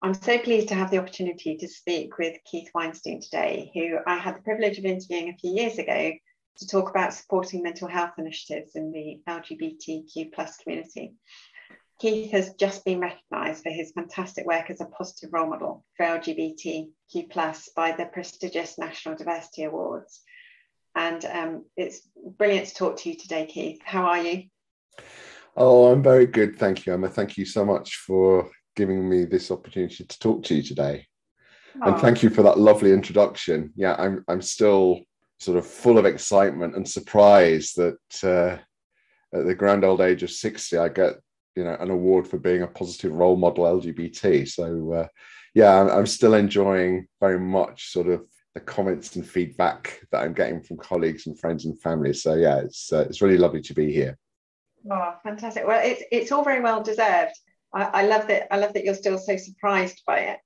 I'm so pleased to have the opportunity to speak with Keith Weinstein today, who I had the privilege of interviewing a few years ago to talk about supporting mental health initiatives in the LGBTQ plus community. Keith has just been recognised for his fantastic work as a positive role model for LGBTQ plus by the prestigious National Diversity Awards. And um, it's brilliant to talk to you today, Keith. How are you? Oh, I'm very good. Thank you, Emma. Thank you so much for giving me this opportunity to talk to you today. And thank you for that lovely introduction. Yeah, I'm I'm still sort of full of excitement and surprise that uh, at the grand old age of 60, I get you know an award for being a positive role model LGBT. So uh, yeah, I'm, I'm still enjoying very much sort of the comments and feedback that I'm getting from colleagues and friends and family. So yeah, it's uh, it's really lovely to be here. Oh, fantastic! Well, it's it's all very well deserved. I, I love that. I love that you're still so surprised by it.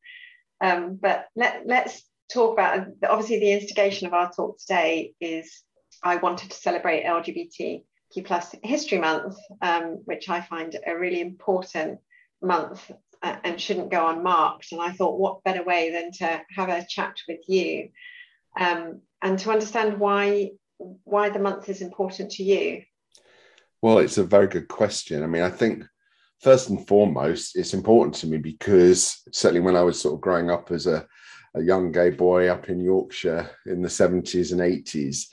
Um, but let let's talk about obviously the instigation of our talk today is I wanted to celebrate LGBTQ plus History Month, um, which I find a really important month uh, and shouldn't go unmarked. And I thought, what better way than to have a chat with you um, and to understand why why the month is important to you. Well, it's a very good question. I mean, I think first and foremost, it's important to me because certainly when I was sort of growing up as a, a young gay boy up in Yorkshire in the 70s and 80s,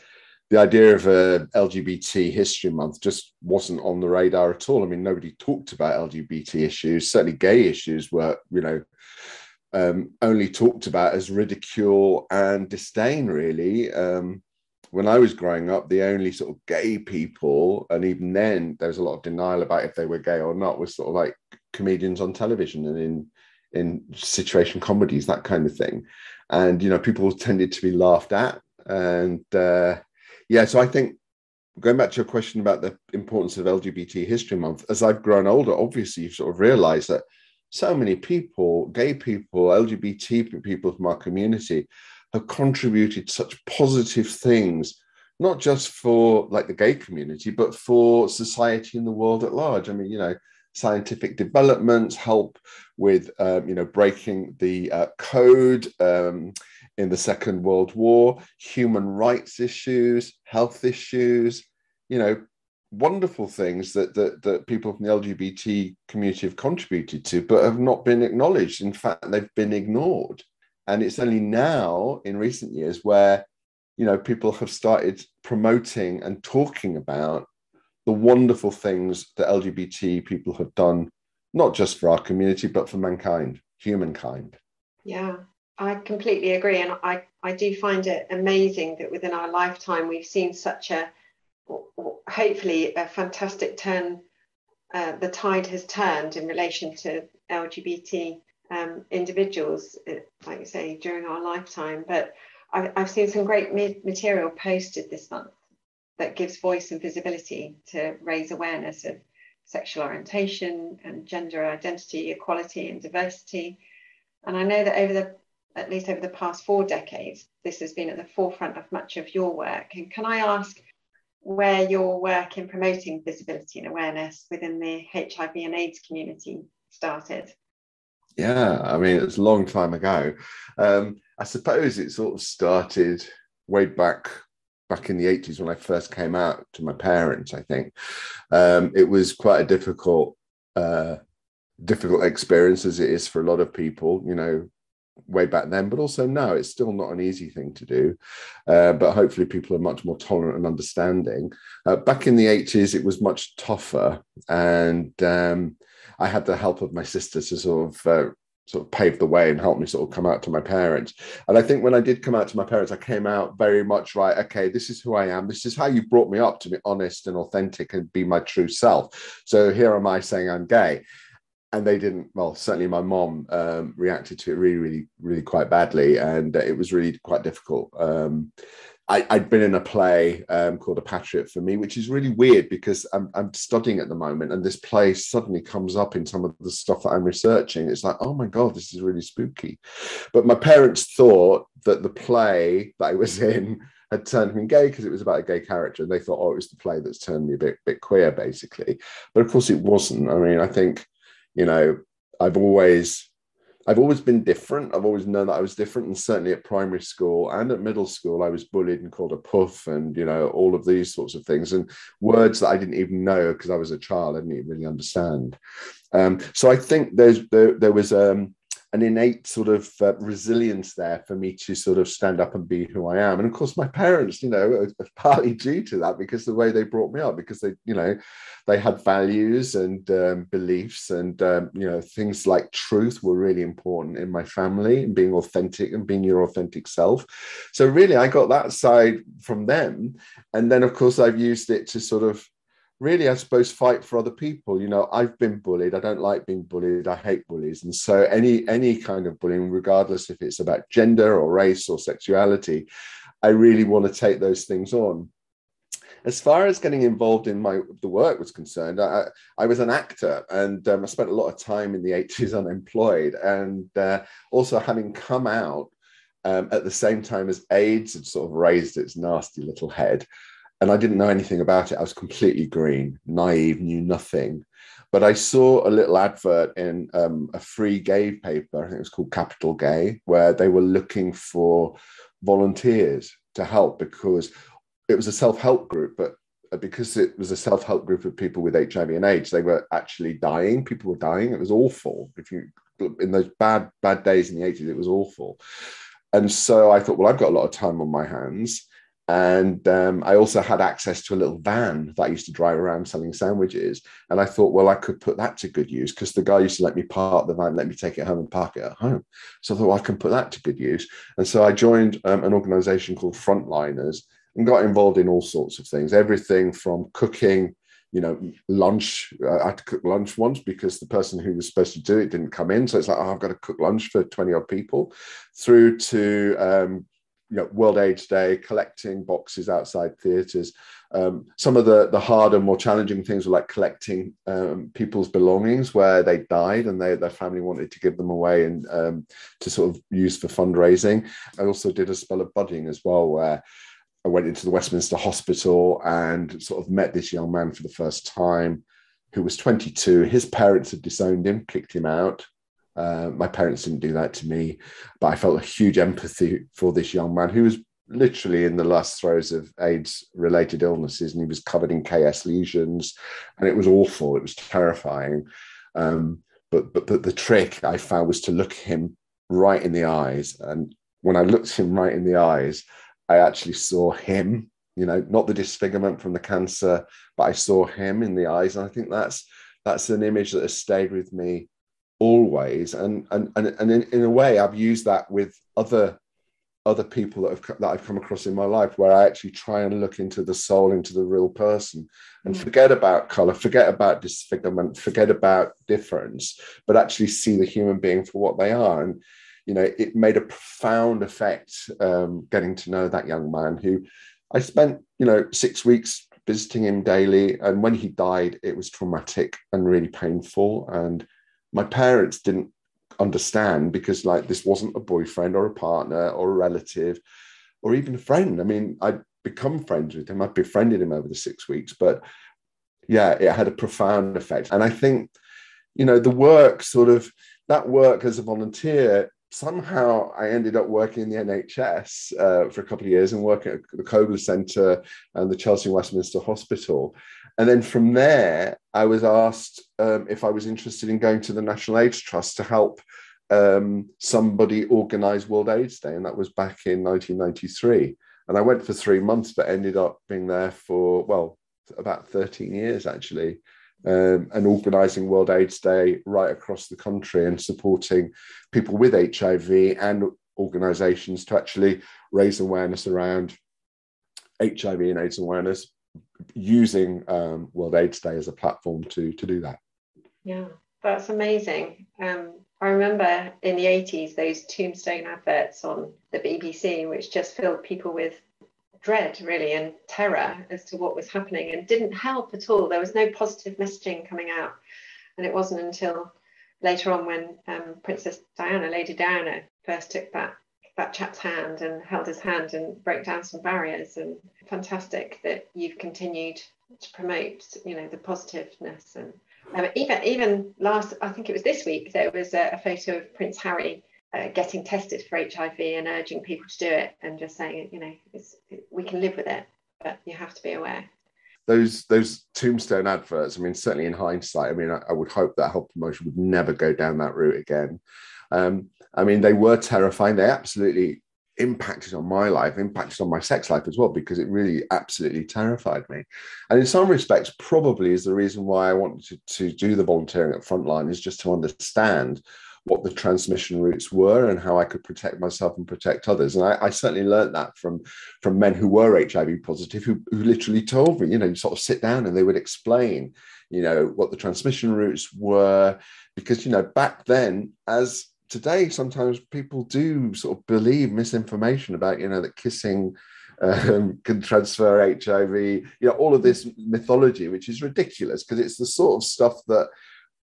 the idea of a LGBT History Month just wasn't on the radar at all. I mean, nobody talked about LGBT issues. Certainly, gay issues were, you know, um, only talked about as ridicule and disdain. Really, um, when I was growing up, the only sort of gay people, and even then there was a lot of denial about if they were gay or not, was sort of like comedians on television and in in situation comedies, that kind of thing. And you know, people tended to be laughed at. And uh, yeah, so I think going back to your question about the importance of LGBT History Month, as I've grown older, obviously you've sort of realized that so many people, gay people, LGBT people from our community, have contributed such positive things, not just for like the gay community, but for society and the world at large. I mean, you know, scientific developments help with, um, you know, breaking the uh, code um, in the Second World War, human rights issues, health issues, you know, wonderful things that, that that people from the LGBT community have contributed to, but have not been acknowledged. In fact, they've been ignored. And it's only now in recent years where, you know, people have started promoting and talking about the wonderful things that LGBT people have done, not just for our community, but for mankind, humankind. Yeah, I completely agree. And I, I do find it amazing that within our lifetime, we've seen such a, hopefully, a fantastic turn. Uh, the tide has turned in relation to LGBT um, individuals, uh, like you say, during our lifetime. But I've, I've seen some great material posted this month that gives voice and visibility to raise awareness of sexual orientation and gender identity, equality and diversity. And I know that over the at least over the past four decades, this has been at the forefront of much of your work. And can I ask where your work in promoting visibility and awareness within the HIV and AIDS community started? Yeah, I mean, it's a long time ago. Um, I suppose it sort of started way back back in the 80s when I first came out to my parents, I think. Um, it was quite a difficult uh, difficult experience as it is for a lot of people, you know, way back then, but also now it's still not an easy thing to do. Uh, but hopefully, people are much more tolerant and understanding. Uh, back in the 80s, it was much tougher. And um, I had the help of my sister to sort of uh, sort of pave the way and help me sort of come out to my parents. And I think when I did come out to my parents, I came out very much right. Okay, this is who I am. This is how you brought me up to be honest and authentic and be my true self. So here am I saying I'm gay. And they didn't. Well, certainly my mom um, reacted to it really, really, really quite badly, and it was really quite difficult. Um, I, had been in a play um, called A Patriot for Me, which is really weird because I'm, I'm, studying at the moment, and this play suddenly comes up in some of the stuff that I'm researching. It's like, oh my god, this is really spooky. But my parents thought that the play that I was in had turned me gay because it was about a gay character, and they thought, oh, it was the play that's turned me a bit, bit queer, basically. But of course, it wasn't. I mean, I think, you know, I've always I've always been different. I've always known that I was different, and certainly at primary school and at middle school, I was bullied and called a puff, and you know all of these sorts of things, and words that I didn't even know because I was a child. I didn't even really understand. Um, so I think there's there, there was um, an innate sort of uh, resilience there for me to sort of stand up and be who I am. And of course, my parents, you know, are partly due to that because the way they brought me up, because they, you know, they had values and um, beliefs, and um, you know, things like truth were really important in my family and being authentic and being your authentic self. So really, I got that side from them, and then of course, I've used it to sort of really, I suppose, fight for other people. You know, I've been bullied. I don't like being bullied. I hate bullies. And so any any kind of bullying, regardless if it's about gender or race or sexuality, I really want to take those things on. As far as getting involved in my the work was concerned, I, I was an actor and um, I spent a lot of time in the 80s unemployed and uh, also having come out um, at the same time as AIDS had sort of raised its nasty little head and I didn't know anything about it. I was completely green, naive, knew nothing. But I saw a little advert in um, a free gay paper, I think it was called Capital Gay, where they were looking for volunteers to help because it was a self help group, but because it was a self help group of people with HIV and AIDS, they were actually dying. People were dying. It was awful. If you in those bad bad days in the 80s, it was awful. And so I thought, well, I've got a lot of time on my hands and um, I also had access to a little van that I used to drive around selling sandwiches. And I thought, well, I could put that to good use because the guy used to let me park the van, let me take it home and park it at home. So I thought, well, I can put that to good use. And so I joined um, an organization called Frontliners and got involved in all sorts of things, everything from cooking, you know, lunch. I had to cook lunch once because the person who was supposed to do it didn't come in. So it's like, oh, I've got to cook lunch for 20 odd people, through to um, you know, World AIDS Day, collecting boxes outside theatres. Um, some of the the harder, more challenging things were like collecting um, people's belongings where they died and they, their family wanted to give them away and um, to sort of use for fundraising. I also did a spell of budding as well, where I went into the Westminster Hospital and sort of met this young man for the first time, who was 22. His parents had disowned him, kicked him out. Uh, my parents didn't do that to me, but I felt a huge empathy for this young man who was literally in the last throes of AIDS related illnesses and he was covered in KS lesions and it was awful. It was terrifying. Um, but, but, but the trick I found was to look him right in the eyes. And when I looked him right in the eyes, I actually saw him, you know, not the disfigurement from the cancer, but I saw him in the eyes. And I think that's that's an image that has stayed with me always and and and, and in, in a way i've used that with other other people that have that I've come across in my life where I actually try and look into the soul into the real person and mm. forget about color forget about disfigurement forget about difference but actually see the human being for what they are. And you know it made a profound effect um, getting to know that young man who I spent you know 6 weeks visiting him daily. And when he died it was traumatic and really painful. And my parents didn't understand because like this wasn't a boyfriend or a partner or a relative or even a friend. I mean, I'd become friends with him. I'd befriended him over the six weeks, but yeah, it had a profound effect. And I think, you know, the work sort of that work as a volunteer somehow I ended up working in the NHS uh, for a couple of years and working at the Kobler Centre and the Chelsea Westminster Hospital. And then from there, I was asked um, if I was interested in going to the National AIDS Trust to help um, somebody organize World AIDS Day. And that was back in 1993. And I went for three months, but ended up being there for, well, about 13 years actually um, and organising World AIDS Day right across the country and supporting people with HIV and organisations to actually raise awareness around HIV and AIDS awareness using um, World AIDS Day as a platform to, to do that. Yeah, that's amazing. Um, I remember in the 80s those tombstone adverts on the BBC, which just filled people with dread really and terror as to what was happening and didn't help at all. There was no positive messaging coming out. And it wasn't until later on when um, princess diana lady diana first took that that chap's hand and held his hand and broke down some barriers and fantastic that you've continued to promote you know the positiveness and Um, even even last, I think it was this week, there was a, a photo of Prince Harry uh, getting tested for HIV and urging people to do it, and just saying, you know, we can live with it, but you have to be aware. Those those tombstone adverts. I mean, certainly in hindsight, I mean, I, I would hope that health promotion would never go down that route again. Um, I mean, they were terrifying. They absolutely impacted on my life, impacted on my sex life as well, because it really absolutely terrified me. And in some respects, probably is the reason why I wanted to, to do the volunteering at Frontline is just to understand what the transmission routes were and how I could protect myself and protect others. And I, I certainly learned that from, from men who were HIV positive, who, who literally told me, you know, you sort of sit down and they would explain, you know, what the transmission routes were. Because, you know, back then, as today sometimes people do sort of believe misinformation about you know that kissing um, can transfer hiv you know all of this mythology which is ridiculous because it's the sort of stuff that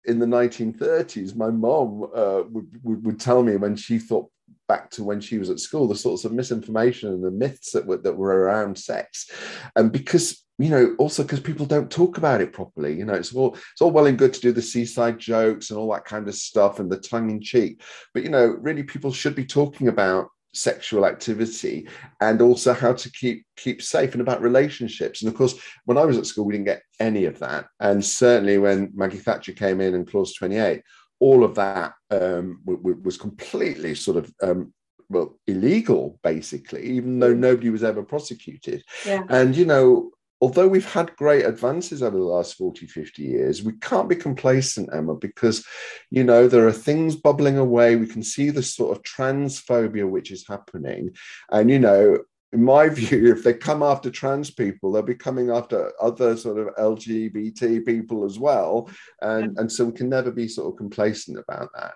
in the 1930s my mom uh, would, would, would tell me when she thought back to when she was at school the sorts of misinformation and the myths that were, that were around sex. And because you know, also because people don't talk about it properly. You know, it's all it's all well and good to do the seaside jokes and all that kind of stuff and the tongue in cheek, but you know, really people should be talking about sexual activity and also how to keep keep safe and about relationships. And of course, when I was at school, we didn't get any of that. And certainly when Maggie Thatcher came in and Clause 28, all of that um, was completely sort of um, well illegal basically even though nobody was ever prosecuted yeah. and you know although we've had great advances over the last 40, 50 years, we can't be complacent, Emma, because, you know, there are things bubbling away. We can see the sort of transphobia which is happening. And, you know, in my view, if they come after trans people, they'll be coming after other sort of LGBT people as well. And, and so we can never be sort of complacent about that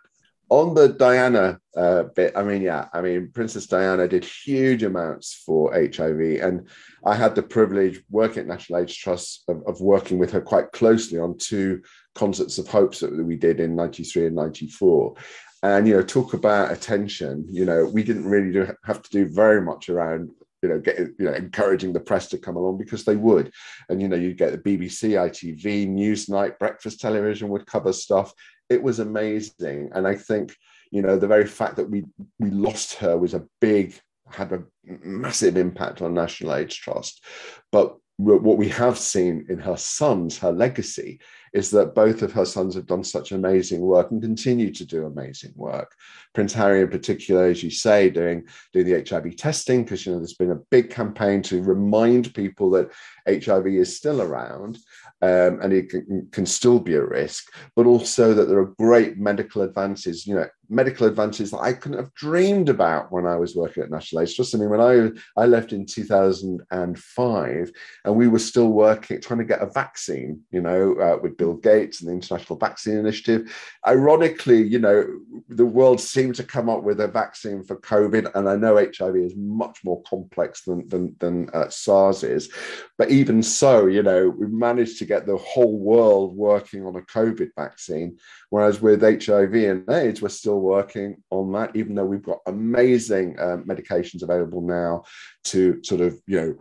on the Diana uh, bit, I mean, yeah, I mean, Princess Diana did huge amounts for HIV, and I had the privilege working at National AIDS Trust of, of working with her quite closely on two concerts of hopes that we did in '93 and '94. And you know, talk about attention. You know, we didn't really do, have to do very much around you know, getting, you know, encouraging the press to come along because they would. And, you know, you'd get the BBC, ITV, Newsnight, breakfast television would cover stuff it was amazing. And I think, you know, the very fact that we we lost her was a big had a massive impact on National AIDS Trust. But what we have seen in her sons, her legacy, is that both of her sons have done such amazing work and continue to do amazing work. Prince Harry, in particular, as you say, doing doing the HIV testing, because you know there's been a big campaign to remind people that HIV is still around um, and it can, can, still be a risk, but also that there are great medical advances, you know, medical advances that I couldn't have dreamed about when I was working at National AIDS Trust. I mean, when I, I left in 2005 and we were still working, trying to get a vaccine, you know, uh, with Bill Gates and the International Vaccine Initiative. Ironically, you know, the world seemed to come up with a vaccine for COVID. And I know HIV is much more complex than, than, than uh, SARS is. But even so, you know, we managed to get the whole world working on a COVID vaccine. Whereas with HIV and AIDS, we're still working on that, even though we've got amazing uh, medications available now to sort of, you know,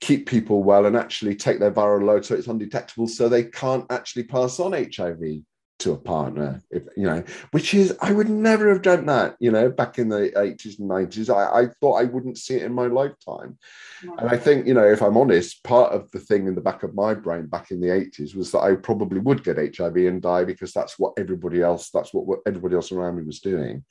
keep people well and actually take their viral load so it's undetectable so they can't actually pass on HIV to a partner if you know which is i would never have done that you know back in the 80s and 90s i, I thought i wouldn't see it in my lifetime. And i think you know if i'm honest part of the thing in the back of my brain back in the 80s was that i probably would get hiv and die because that's what everybody else that's what, what everybody else around me was doing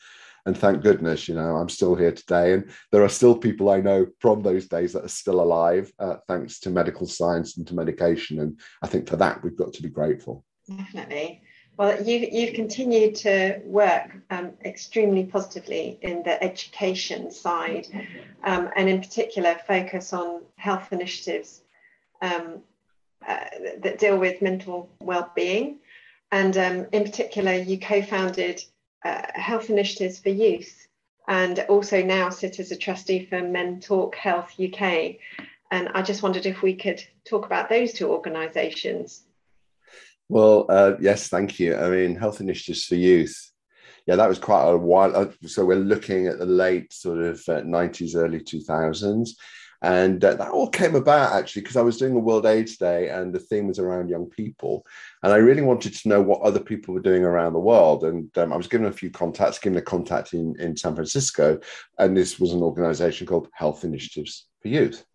and thank goodness you know i'm still here today. And there are still people i know from those days that are still alive uh, thanks to medical science and to medication. And i think for that we've got to be grateful. Definitely. Well, you've, you've continued to work um, extremely positively in the education side, um, and in particular, focus on health initiatives um, uh, that deal with mental well-being. And um, in particular, you co-founded uh, Health Initiatives for Youth, and also now sit as a trustee for Men Talk Health UK. And I just wondered if we could talk about those two organisations well, uh, yes, thank you. I mean, health initiatives for youth. Yeah, that was quite a while. Uh, so we're looking at the late sort of uh, 90s, early 2000s. And uh, that all came about actually because I was doing a World AIDS Day and the theme was around young people. And I really wanted to know what other people were doing around the world. And um, I was given a few contacts, given a contact in, in San Francisco. And this was an organization called Health Initiatives for Youth.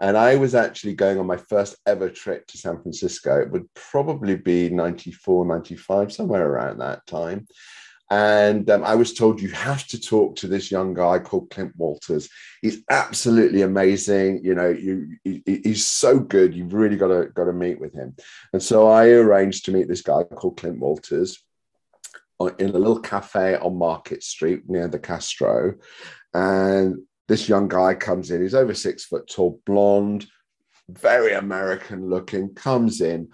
And I was actually going on my first ever trip to San Francisco. It would probably be 94, 95, somewhere around that time. And um, I was told you have to talk to this young guy called Clint Walters. He's absolutely amazing. You know, you, he, he's so good. You've really got to got to meet with him. And so I arranged to meet this guy called Clint Walters in a little cafe on Market Street near the Castro. And this young guy comes in. He's over six foot tall, blonde, very American looking. Comes in,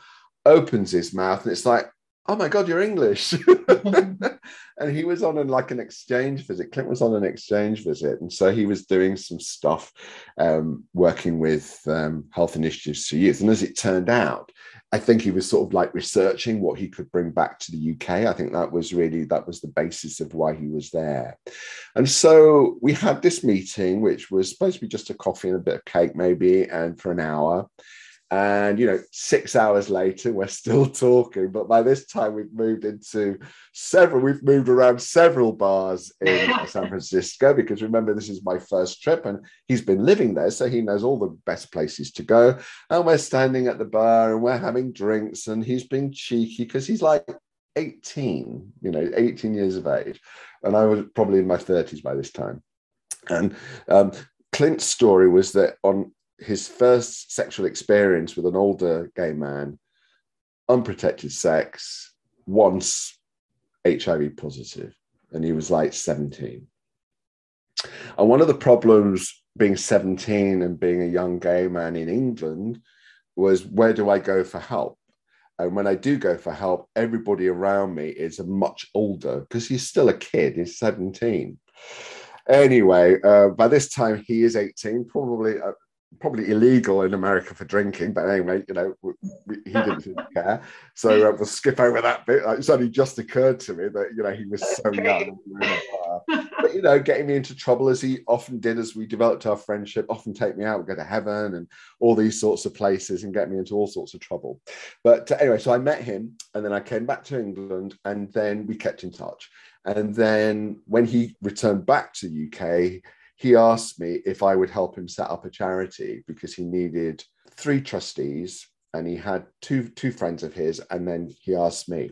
opens his mouth, and it's like oh my god you're english. And he was on an, like an exchange visit. Clint was on an exchange visit. And so he was doing some stuff um, working with um, health initiatives for youth. And as it turned out i think he was sort of like researching what he could bring back to the uk i think that was really that was the basis of why he was there. And so we had this meeting which was supposed to be just a coffee and a bit of cake maybe and for an hour and you know, six hours later, we're still talking. But by this time, we've moved into several. We've moved around several bars in San Francisco because remember, this is my first trip, and he's been living there, so he knows all the best places to go. And we're standing at the bar and we're having drinks, and he's being cheeky because he's like 18, you know, 18 years of age, and I was probably in my 30s by this time. And um, Clint's story was that on his first sexual experience with an older gay man, unprotected sex, once HIV positive, and he was like 17. And one of the problems being 17 and being a young gay man in England was where do I go for help? And when I do go for help, everybody around me is much older because he's still a kid, he's 17. Anyway, uh, by this time he is 18, probably uh, probably illegal in America for drinking, but anyway, you know, he didn't care. So uh, we'll skip over that bit. It's only just occurred to me that you know he was so young, but you know, getting me into trouble as he often did as we developed our friendship. Often take me out, go to heaven, and all these sorts of places, and get me into all sorts of trouble. But uh, anyway, so I met him, and then I came back to England, and then we kept in touch. And then when he returned back to the UK, he asked me if I would help him set up a charity because he needed three trustees and he had two two friends of his and then he asked me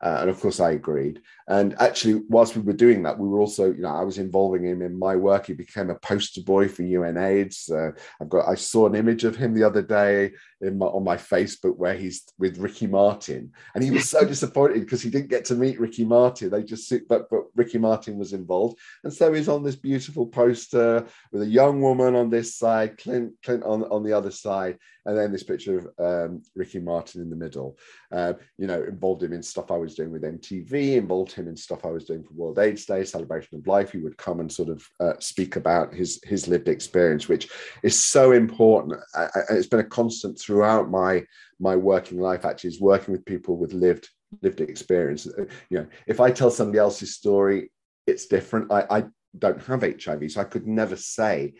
uh, and of course, I agreed. And actually, whilst we were doing that, we were also, you know, I was involving him in my work. He became a poster boy for UNAIDS. Uh, I've got, I saw an image of him the other day my, on my Facebook where he's with Ricky Martin, and he was so disappointed because he didn't get to meet Ricky Martin. They just, but but Ricky Martin was involved, and so he's on this beautiful poster with a young woman on this side, Clint Clint on on the other side, and then this picture of um, Ricky Martin in the middle. Uh, you know, involved him in stuff I was doing with MTV, involved him in stuff I was doing for World AIDS Day, Celebration of Life. He would come and sort of uh, speak about his his lived experience, which is so important. I, I, it's been a constant throughout my my working life. Actually, is working with people with lived lived experience. Uh, you know, if I tell somebody else's story, it's different. I, I don't have HIV, so I could never say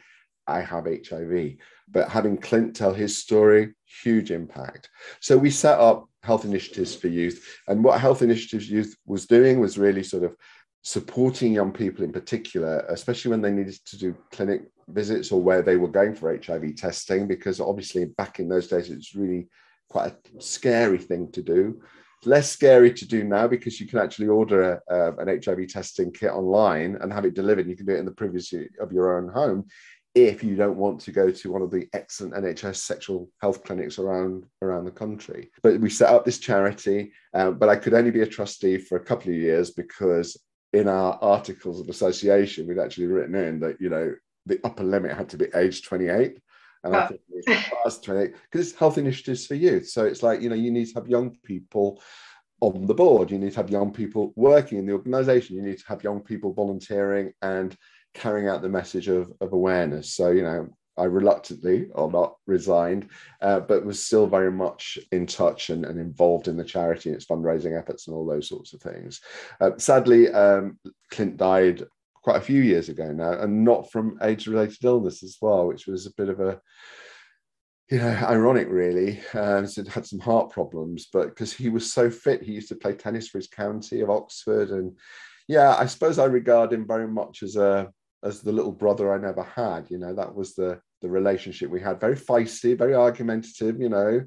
I have HIV. But having Clint tell his story, huge impact. So we set up Health Initiatives for Youth. And what Health Initiatives Youth was doing was really sort of supporting young people in particular, especially when they needed to do clinic visits or where they were going for HIV testing, because obviously back in those days, it's really quite a scary thing to do. Less scary to do now because you can actually order a, an HIV testing kit online and have it delivered. You can do it in the privacy of your own home if you don't want to go to one of the excellent NHS sexual health clinics around around the country. But we set up this charity, um, but I could only be a trustee for a couple of years because in our articles of association, we'd actually written in that you know the upper limit had to be age 28. And I think it was 28 because it's health initiatives for youth. So it's like, you know, you need to have young people on the board. You need to have young people working in the organization. You need to have young people volunteering and carrying out the message of, of awareness. So, you know, I reluctantly or not resigned, uh, but was still very much in touch and, and, involved in the charity and its fundraising efforts and all those sorts of things. Uh, sadly, um, Clint died quite a few years ago now, and not from age-related illness as well, which was a bit of a you know, ironic really. Um, so had some heart problems, but because he was so fit, he used to play tennis for his county of Oxford, and yeah, I suppose I regard him very much as a as the little brother I never had. You know, that was the the relationship we had. Very feisty, very argumentative. You know,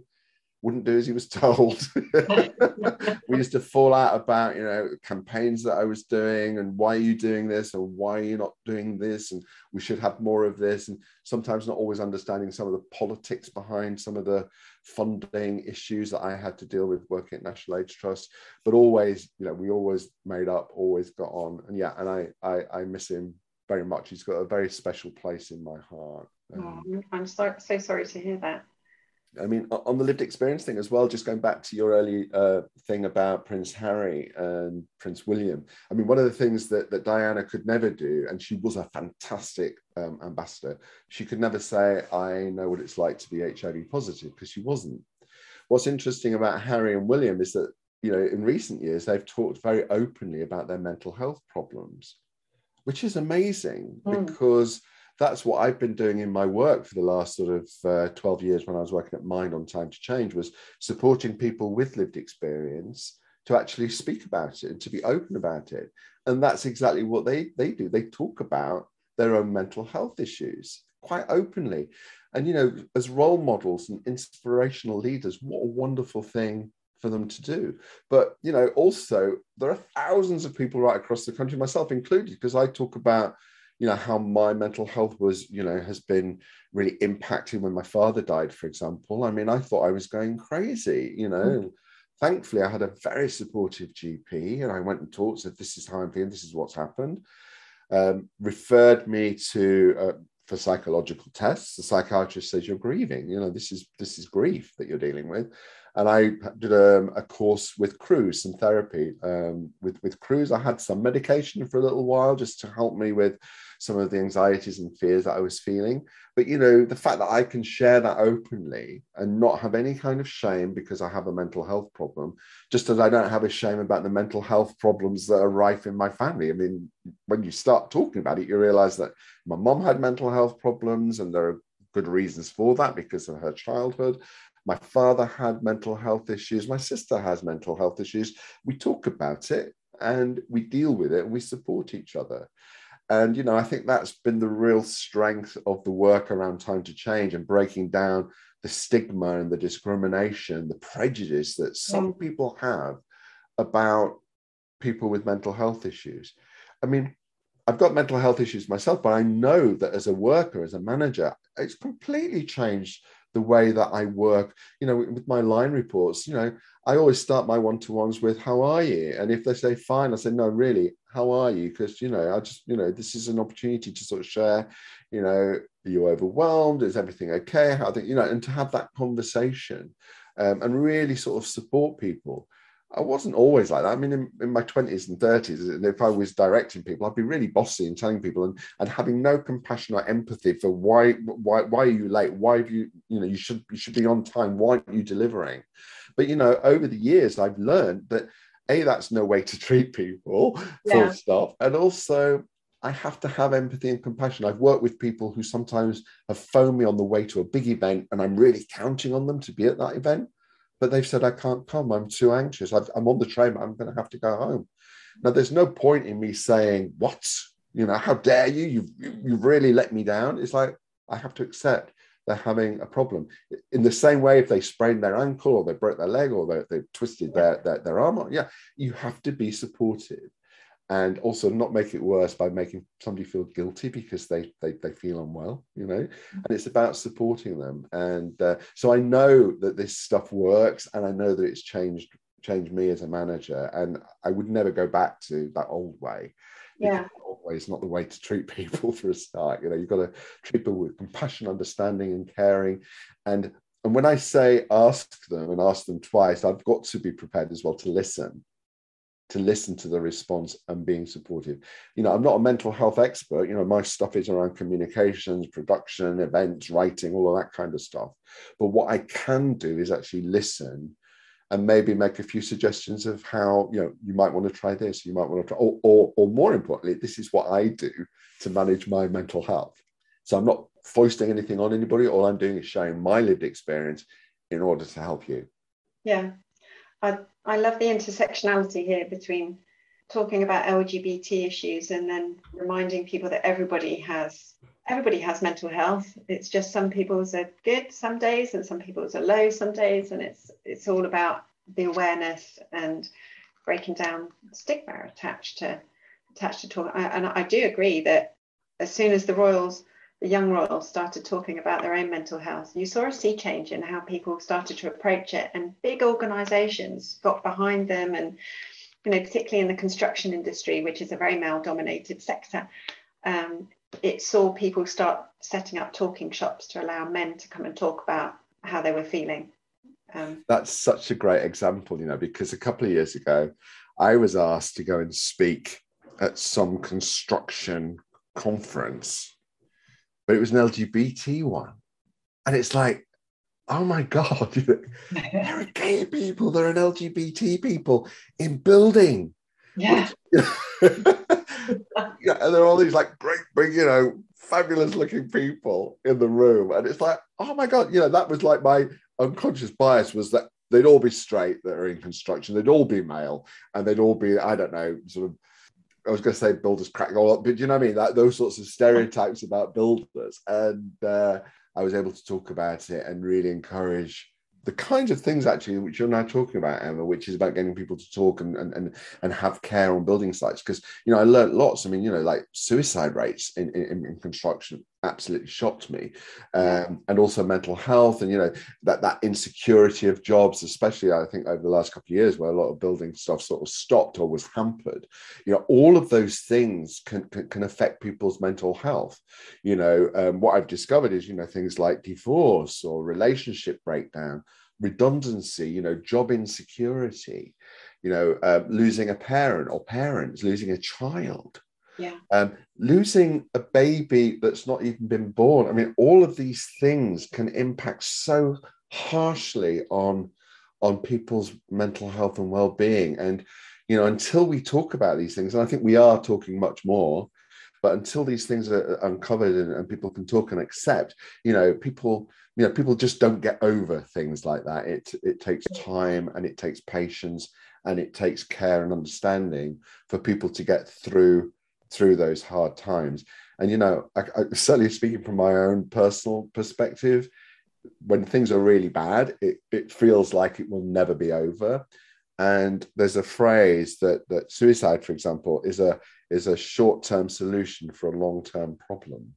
wouldn't do as he was told. we used to fall out about, you know, campaigns that I was doing and why are you doing this and why are you not doing this and we should have more of this and sometimes not always understanding some of the politics behind some of the funding issues that I had to deal with working at National AIDS Trust. But always, you know, we always made up, always got on. And yeah, and I I, I miss him very much. He's got a very special place in my heart. Um, oh, I'm so, so sorry to hear that. I mean, on the lived experience thing as well, just going back to your early uh, thing about Prince Harry and Prince William. I mean, one of the things that, that Diana could never do, and she was a fantastic um, ambassador, she could never say, I know what it's like to be HIV positive, because she wasn't. What's interesting about Harry and William is that, you know, in recent years, they've talked very openly about their mental health problems, which is amazing mm. because that's what I've been doing in my work for the last sort of uh, 12 years when I was working at Mind on Time to Change was supporting people with lived experience to actually speak about it and to be open about it. And that's exactly what they, they do. They talk about their own mental health issues quite openly. And, you know, as role models and inspirational leaders, what a wonderful thing for them to do. But, you know, also there are thousands of people right across the country, myself included, because I talk about you know how my mental health was you know has been really impacting when my father died for example i mean i thought i was going crazy you know mm. thankfully i had a very supportive gp and i went and talked said this is how i'm feeling this is what's happened um, referred me to uh, for psychological tests the psychiatrist says you're grieving you know this is this is grief that you're dealing with and I did a, um, a course with Cruse, some therapy um, with with Cruse. I had some medication for a little while just to help me with some of the anxieties and fears that I was feeling. But you know, the fact that I can share that openly and not have any kind of shame because I have a mental health problem, just as I don't have a shame about the mental health problems that are rife in my family. I mean, when you start talking about it, you realize that my mom had mental health problems and there are good reasons for that because of her childhood. My father had mental health issues. My sister has mental health issues. We talk about it and we deal with it and we support each other. And, you know, I think that's been the real strength of the work around time to change and breaking down the stigma and the discrimination, the prejudice that some mm. people have about people with mental health issues. I mean, I've got mental health issues myself, but I know that as a worker, as a manager, it's completely changed the way that I work. You know, with my line reports, you know, I always start my one to ones with, How are you? And if they say fine, I say, No, really, how are you? Because, you know, I just, you know, this is an opportunity to sort of share, you know, are you overwhelmed? Is everything okay? How think, you know, and to have that conversation um, and really sort of support people. I wasn't always like that. I mean, in, in, my 20s and 30s, if I was directing people, I'd be really bossy and telling people and, and having no compassion or empathy for why why why are you late? Why have you, you know, you should you should be on time. Why aren't you delivering? But you know, over the years, I've learned that a that's no way to treat people, yeah. full stop. And also I have to have empathy and compassion. I've worked with people who sometimes have phoned me on the way to a big event and I'm really counting on them to be at that event but they've said I can't come. I'm too anxious. i am on the train. I'm going to have to go home. Now, there's no point in me saying, "What? You know, how dare you? You've you've really let me down." It's like I have to accept they're having a problem. In the same way, if they sprained their ankle or they broke their leg or they, they twisted their, their, their arm, yeah, you have to be supportive and also not make it worse by making somebody feel guilty because they they, they feel unwell you know? Mm-hmm. and it's about supporting them. And uh, so i know that this stuff works and i know that it's changed changed me as a manager. And i would never go back to that old way. Yeah. always not the way to treat people for a start. You know you've got to treat people with compassion understanding and caring. And and when i say ask them and ask them twice i've got to be prepared as well to listen to listen to the response and being supportive. You know, I'm not a mental health expert. You know, my stuff is around communications, production, events, writing, all of that kind of stuff. But what I can do is actually listen and maybe make a few suggestions of how you know you might want to try this you might want to try or, or, or more importantly this is what i do to manage my mental health so i'm not foisting anything on anybody all i'm doing is sharing my lived experience in order to help you yeah i i love the intersectionality here between talking about lgbt issues and then reminding people that everybody has everybody has mental health. It's just some people's are good some days and some people's are low some days, and it's it's all about the awareness and breaking down stigma attached to attached to talk. And I do agree that as soon as the royals, the young royals, started talking about their own mental health, you saw a sea change in how people started to approach it, and big organisations got behind them, and you know, particularly in the construction industry, which is a very male-dominated sector. Um, it saw people start setting up talking shops to allow men to come and talk about how they were feeling. Um, That's such a great example, you know, because a couple of years ago, I was asked to go and speak at some construction conference, but it was an LGBT one. And it's like, oh my God, there are gay people, there are LGBT people in building. Yeah. yeah, and there are all these like great big, you know, fabulous looking people in the room. And it's like, oh my God, you know, that was like my unconscious bias was that they'd all be straight that are in construction, they'd all be male, and they'd all be, I don't know, sort of I was going to say builders crack all up, but you know what I mean? That those sorts of stereotypes about builders. And uh, I was able to talk about it and really encourage the kinds of things actually which you're now talking about emma which is about getting people to talk and and and have care on building sites because you know i learned lots i mean you know like suicide rates in, in, in construction absolutely shocked me um, and also mental health and you know that that insecurity of jobs especially i think over the last couple of years where a lot of building stuff sort of stopped or was hampered. You know all of those things can can, can affect people's mental health. You know um, what i've discovered is you know things like divorce or relationship breakdown redundancy you know job insecurity you know uh, losing a parent or parents losing a child yeah. Um, losing a baby that's not even been born. I mean, all of these things can impact so harshly on on people's mental health and well-being. And you know, until we talk about these things, and I think we are talking much more, but until these things are uncovered and, and people can talk and accept, you know, people, you know, people just don't get over things like that. It it takes time and it takes patience and it takes care and understanding for people to get through through those hard times. And you know, I, I, certainly speaking from my own personal perspective, when things are really bad, it, it feels like it will never be over. And there's a phrase that that suicide, for example, is a is a short-term solution for a long-term problem,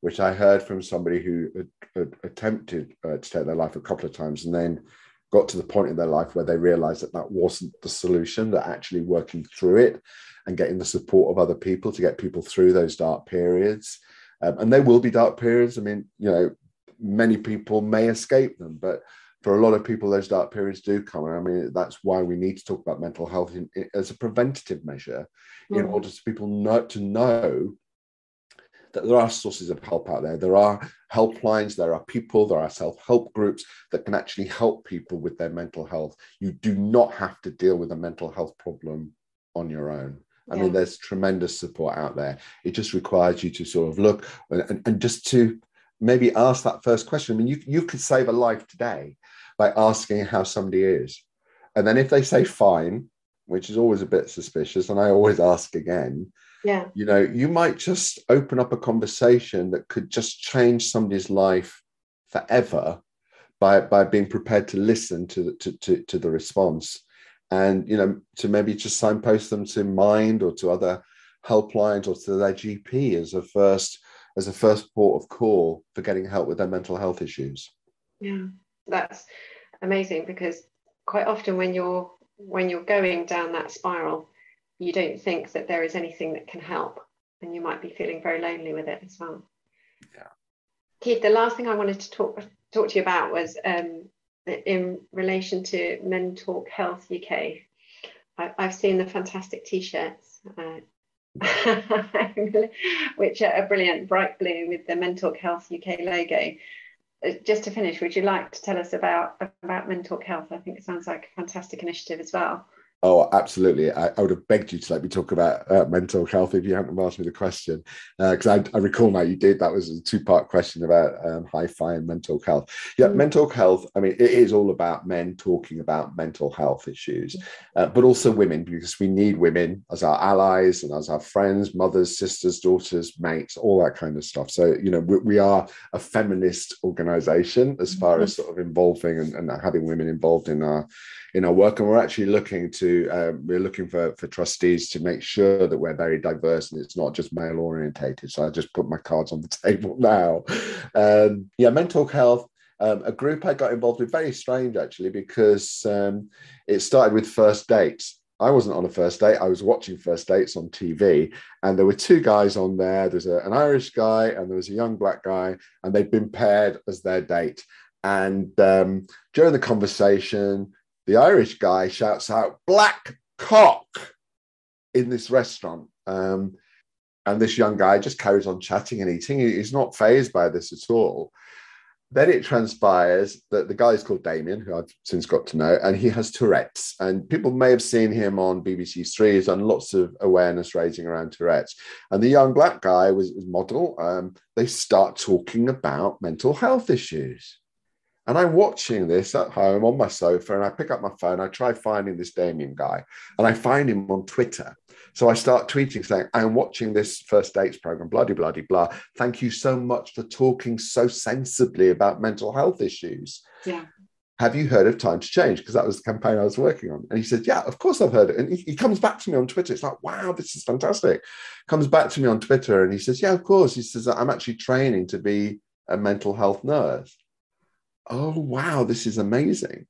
which I heard from somebody who had, had attempted uh, to take their life a couple of times and then got to the point in their life where they realized that that wasn't the solution, that actually working through it and getting the support of other people to get people through those dark periods. Um, and there will be dark periods. I mean, you know, many people may escape them, but for a lot of people, those dark periods do come. And I mean, that's why we need to talk about mental health in, in, as a preventative measure mm. in order for people not to know that there are sources of help out there. There are helplines, there are people, there are self help groups that can actually help people with their mental health. You do not have to deal with a mental health problem on your own. I yeah. mean, there's tremendous support out there. It just requires you to sort of look and, and just to maybe ask that first question. I mean, you, you could save a life today by asking how somebody is. And then if they say fine, which is always a bit suspicious, and I always ask again, yeah. You know you might just open up a conversation that could just change somebody's life forever by by being prepared to listen to the, to, to, to the response. And you know to maybe just signpost them to mind or to other helplines or to their gp as a first as a first port of call for getting help with their mental health issues. Yeah that's amazing because quite often when you're when you're going down that spiral you don't think that there is anything that can help and you might be feeling very lonely with it as well yeah keith the last thing i wanted to talk talk to you about was um, in relation to men talk health uk I, have seen the fantastic t-shirts uh, which are a brilliant bright blue with the men talk health uk logo uh, just to finish, would you like to tell us about about Men Talk Health? I think it sounds like a fantastic initiative as well. Oh, absolutely. I, I, would have begged you to let me talk about uh, mental health if you hadn't asked me the question. Because uh, I, I, recall now you did. That was a two part question about um, HIFY and mental health. Yeah, mm. mental health, I mean, it is all about men talking about mental health issues, uh, but also women, because we need women as our allies and as our friends, mothers, sisters, daughters, mates, all that kind of stuff. So, you know, we, we are a feminist organization as far mm-hmm. as sort of involving and, and having women involved in our in our work and we're actually looking to uh, we're looking for for trustees to make sure that we're very diverse and it's not just male orientated so i just put my cards on the table now um, yeah mental health um, a group i got involved with very strange actually because um, it started with first dates I wasn't on a first date. I was watching first dates on TV, and there were two guys on there. There's a, an Irish guy and there was a young black guy, and they'd been paired as their date. And um, during the conversation, the Irish guy shouts out, Black cock in this restaurant. Um, and this young guy just carries on chatting and eating. He's not phased by this at all. Then it transpires that the guy is called Damien, who I've since got to know, and he has Tourette's. And people may have seen him on BBC Three. He's done lots of awareness raising around Tourette's. And the young black guy was, was model. Um, they start talking about mental health issues. And I'm watching this at home on my sofa, and I pick up my phone. I try finding this Damien guy, and I find him on Twitter. So I start tweeting saying, I'm watching this first dates program, bloody, bloody, blah. Thank you so much for talking so sensibly about mental health issues. Yeah. Have you heard of Time to Change? Because that was the campaign I was working on. And he said, Yeah, of course I've heard it. And he, he comes back to me on Twitter. It's like, wow, this is fantastic. Comes back to me on Twitter and he says, Yeah, of course. He says, I'm actually training to be a mental health nurse oh wow this is amazing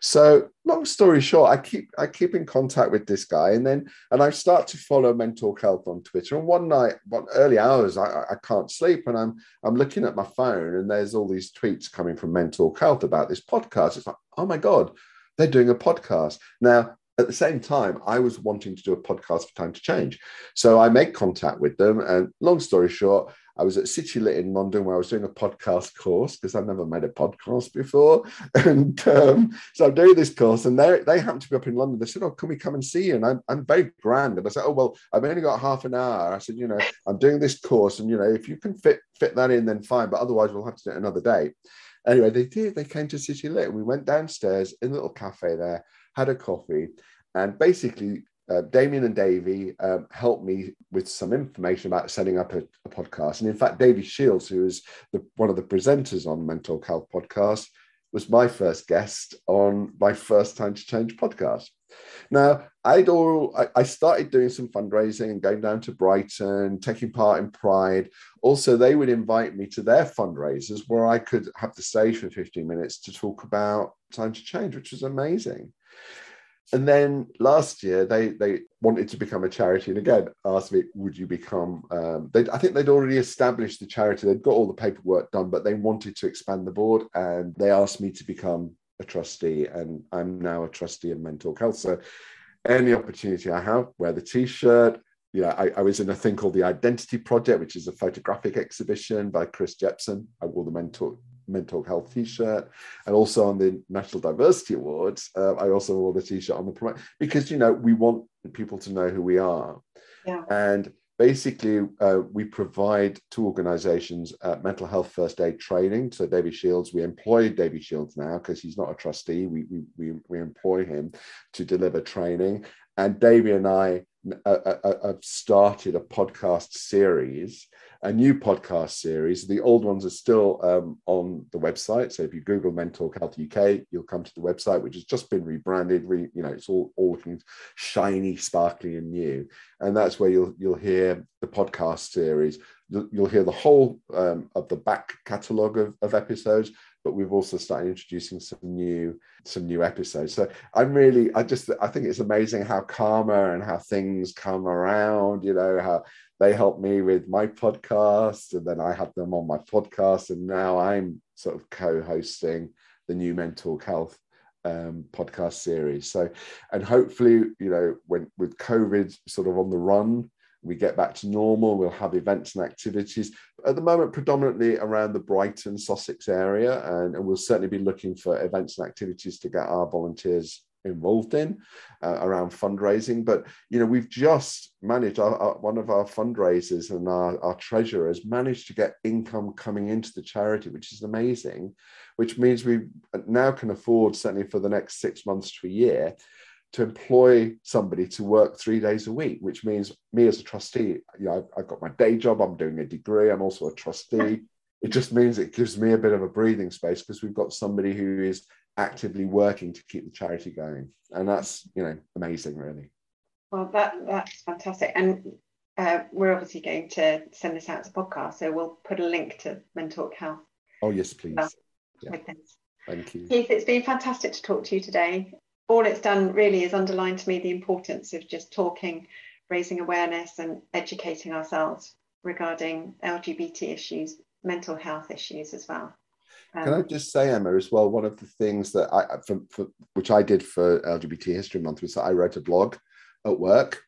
so long story short i keep i keep in contact with this guy and then and i start to follow mental health on twitter and one night one early hours i, I can't sleep and i'm i'm looking at my phone and there's all these tweets coming from mental health about this podcast it's like oh my god they're doing a podcast now at the same time, I was wanting to do a podcast for Time to Change. So I make contact with them. And long story short, I was at City Lit in London where I was doing a podcast course because I've never made a podcast before. And um, so I'm doing this course, and they they happened to be up in London. They said, "Oh, can we come and see you?" And I'm, I'm very grand. And I said, "Oh, well, I've only got half an hour." I said, "You know, I'm doing this course, and you know, if you can fit fit that in, then fine. But otherwise, we'll have to do it another day." Anyway, they did. They came to City Lit. We went downstairs in a little cafe there, had a coffee, and basically uh, Damien and Davey um, helped me with some information about setting up a, a podcast. And in fact, Davey Shields, who is the, one of the presenters on Mental Health Podcast, was my first guest on my first Time to Change podcast. Now, I'd all I, I started doing some fundraising and going down to Brighton, taking part in Pride. Also, they would invite me to their fundraisers where I could have the stage for 15 minutes to talk about Time to Change, which was amazing and then last year they they wanted to become a charity. And again asked me would you become um, they, i think they'd already established the charity. They'd got all the paperwork done but they wanted to expand the board. And they asked me to become a trustee. And i'm now a trustee in mental health. So any opportunity i have wear the t-shirt. Yeah, I, I, was in a thing called the Identity Project, which is a photographic exhibition by Chris Jepson. I wore the mental mental health t-shirt and also on the national diversity awards uh, i also wore the t-shirt on the promote because you know we want people to know who we are. Yeah. and basically uh, we provide to organizations uh, mental health first aid training. So davy shields we employ davy shields now because he's not a trustee. We, we, we, employ him to deliver training. And davy and i uh, uh, uh, have started a podcast series a new podcast series. The old ones are still um, on the website. So if you Google Mental Health UK, you'll come to the website, which has just been rebranded. Re, you know, it's all, all looking shiny, sparkly, and new. And that's where you'll you'll hear the podcast series. You'll hear the whole um, of the back catalogue of, of episodes, but we've also started introducing some new some new episodes so i'm really i just i think it's amazing how karma and how things come around you know how they helped me with my podcast and then i had them on my podcast and now i'm sort of co-hosting the new mental health um, podcast series so and hopefully you know when with covid sort of on the run we get back to normal, we'll have events and activities. At the moment, predominantly around the Brighton, Sussex area, and, and we'll certainly be looking for events and activities to get our volunteers involved in uh, around fundraising. But you know, we've just managed our, our, one of our fundraisers and our, our treasurer has managed to get income coming into the charity, which is amazing. Which means we now can afford certainly for the next six months to a year to employ somebody to work three days a week, which means me as a trustee, you know, I've, I've got my day job, I'm doing a degree, I'm also a trustee. It just means it gives me a bit of a breathing space because we've got somebody who is actively working to keep the charity going. And that's, you know, amazing, really. Well, that that's fantastic. And uh, we're obviously going to send this out as a podcast. So we'll put a link to Mentalk Health. Oh, yes, please. yeah. Thank you. Keith, it's been fantastic to talk to you today. All it's done really is underline to me the importance of just talking, raising awareness, and educating ourselves regarding LGBT issues, mental health issues as well. Um, Can I just say, Emma, as well? One of the things that I, for, for, which I did for LGBT History Month was that I wrote a blog at work,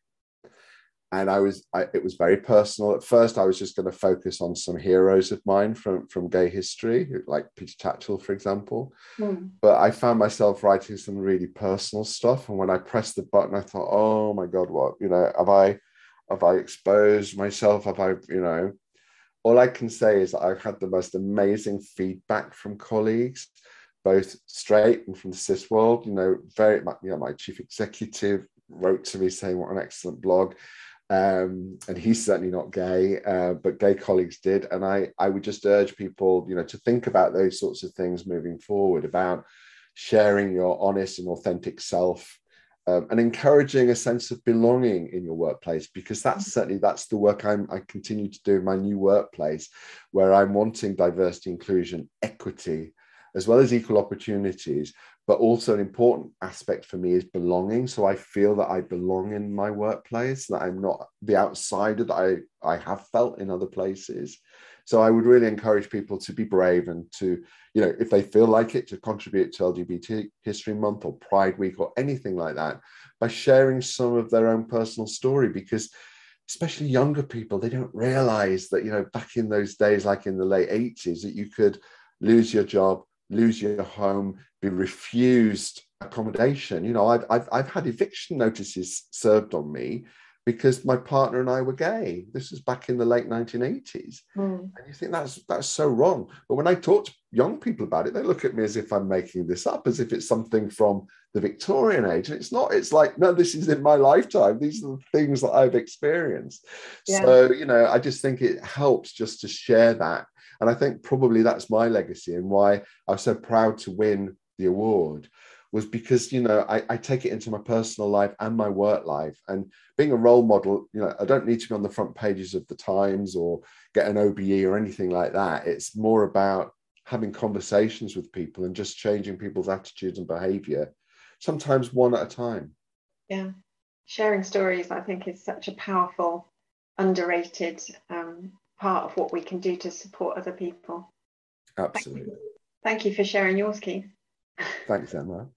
and I was, I, it was very personal. At first, I was just going to focus on some heroes of mine from from gay history, like Peter Tatchell, for example. Mm. But I found myself writing some really personal stuff, and when I pressed the button, I thought, oh my god, what you know, have I, have I exposed myself? Have I, you know? All I can say is that I've had the most amazing feedback from colleagues, both straight and from the cis world. You know, very you know, my chief executive wrote to me saying what an excellent blog. Um, and he's certainly not gay, uh, but gay colleagues did. And I, I would just urge people, you know, to think about those sorts of things moving forward about sharing your honest and authentic self um, and encouraging a sense of belonging in your workplace because that's certainly that's the work I'm, i continue to do in my new workplace where i'm wanting diversity inclusion equity as well as equal opportunities. But also an important aspect for me is belonging. So i feel that i belong in my workplace that i'm not the outsider that i i have felt in other places so I would really encourage people to be brave and to, you know, if they feel like it, to contribute to LGBT History Month or Pride Week or anything like that by sharing some of their own personal story because especially younger people they don't realize that you know back in those days like in the late 80s that you could lose your job lose your home be refused accommodation. You know I've, I've, I've had eviction notices served on me because my partner and I were gay. This was back in the late 1980s. Mm. And you think that's that's so wrong. But when I talk to young people about it, they look at me as if I'm making this up, as if it's something from the Victorian age. And it's not, it's like, no, this is in my lifetime. These are the things that I've experienced. Yeah. So, you know, I just think it helps just to share that. And I think probably that's my legacy and why I was so proud to win the award was because you know I, I, take it into my personal life and my work life. And being a role model you know i don't need to be on the front pages of the times or get an obe or anything like that. It's more about having conversations with people and just changing people's attitudes and behavior sometimes one at a time. Yeah. Sharing stories i think is such a powerful underrated um, part of what we can do to support other people. Absolutely thank you, thank you for sharing yours keith. Thanks, Emma.